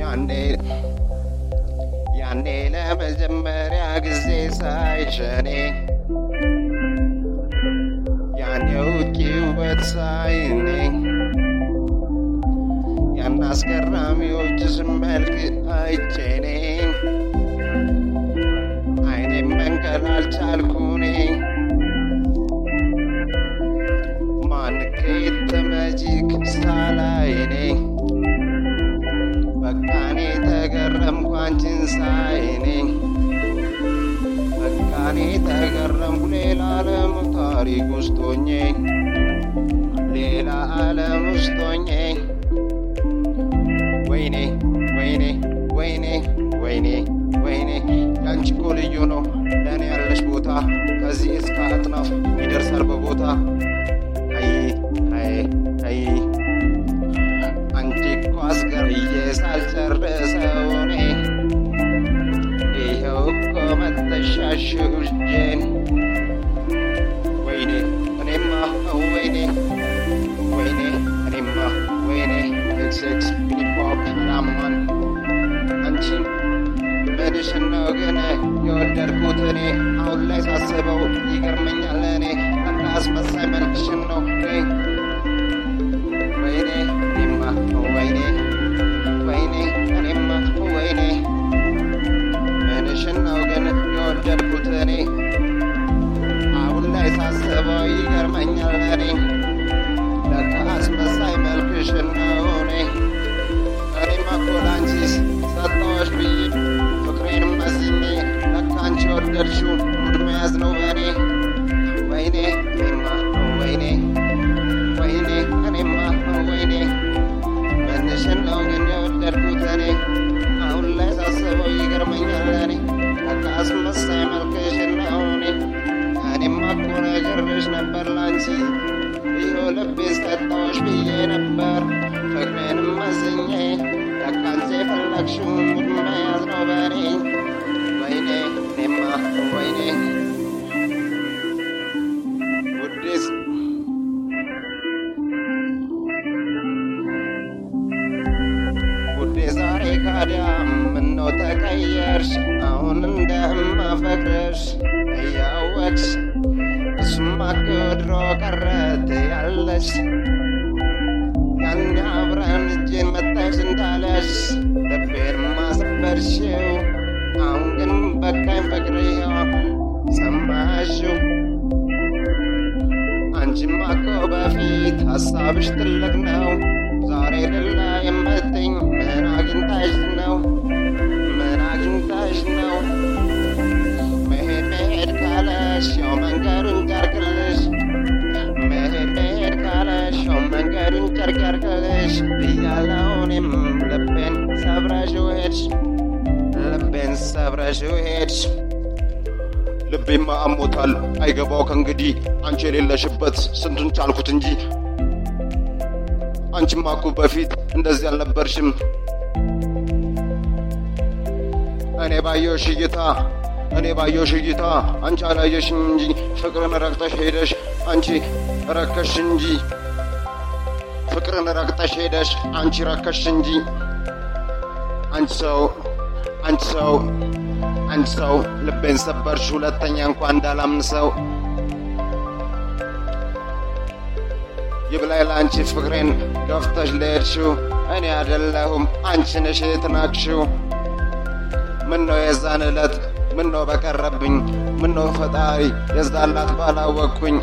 ያኔ ያኔ ለመጀመሪያ ጊዜ ሳይሸኔ ያኔው ውበት ሳይኔ ያን አስገራሚዎች ስመልክ አይቼኔ ማንኬት መጂክ ሳላይኔ በቃኔ ተገረምኩ አንቺን በቃኔ ተገረምኩ ሌላ ዓለም ታሪክ ውስጥ ሌላ ዓለም ውስጥ ወይኔ ወይኔ ወይኔ ወይኔ ወይኔ። ያንቺ ልዩ ነው። ለእኔ ያለሽ ቦታ ከዚህ እስከ አጥናፍ ይደርሳል በቦታ መተሻሽው እጄን ወይኔ እኔማ ወይኔ ወይኔ እኔማ ወይኔ ኤክስኤክስ ሂፕሆፕ ላማን አንቺን ምንሽን ነው የወደድኩት እኔ አሁን ላይ ሳስበው ይገርመኛል እኔ እና አስመሳይ ይገርመኛል እኔ ለካ አስመሳይ መልክሽን ነው ላንቺ ይኸው ልቤን ሰጠሁሽ ብዬ ነበር ፍቅሬንም መዝኜ ለካ አንቺ የፈለግሽው ሙድ መያዝ ነው በእኔ ወይኔ እኔማ ወይኔ ውዴ ዛሬ ካዲያ ምነው ተቀየርሽ? አሁን እንደማፈቅርሽ እያወቅሽ እሱማ እኮ ድሮ ቀረት ያለሽ ያን አብረን እጄን መታሽ እንዳለሽ ልቤን ማሰበርሽው አሁን ግን በቃኝ ፍቅር ሰማሽው። አንቺማ እኮ በፊት ሀሳብሽ ትልቅ ነው። ዛሬ ልላ የምትኝ ምን አግኝታሽ ነው? ምን አግኝታሽ ነው መንገዱን ጨርቅ ያርቅልሽ ብያለሁ እኔም ልቤን ሰብረሽው ሄድሽ ልቤን ሰብረሽው ሄድሽ ልቤማ አሞታል አይገባው ከእንግዲህ አንቺ የሌለሽበት ስንቱን ቻልኩት እንጂ አንቺማ እኮ በፊት እንደዚህ አልነበርሽም እኔ ባየሁሽ እይታ እኔ ባየሁሽ እይታ አንቺ አላየሽኝ እንጂ ፍቅርን ረግጠሽ ሄደሽ አንቺ ረከሽ እንጂ ፍቅርን ረግጠሽ ሄደሽ አንቺ ረከሽ እንጂ አንቺ ሰው አንቺ ሰው አንቺ ሰው ልቤን ሰበርሽ ሁለተኛ እንኳን እንዳላምን ሰው ይብላኝ ለአንቺ ፍቅሬን ገፍተሽ ለሄድሽው እኔ አይደለሁም አንቺ ነሽ የተናቅሽው ምን ነው የዛን ዕለት ምን ነው በቀረብኝ? ምን ነው ፈጣሪ የዛላት ባላወቅኩኝ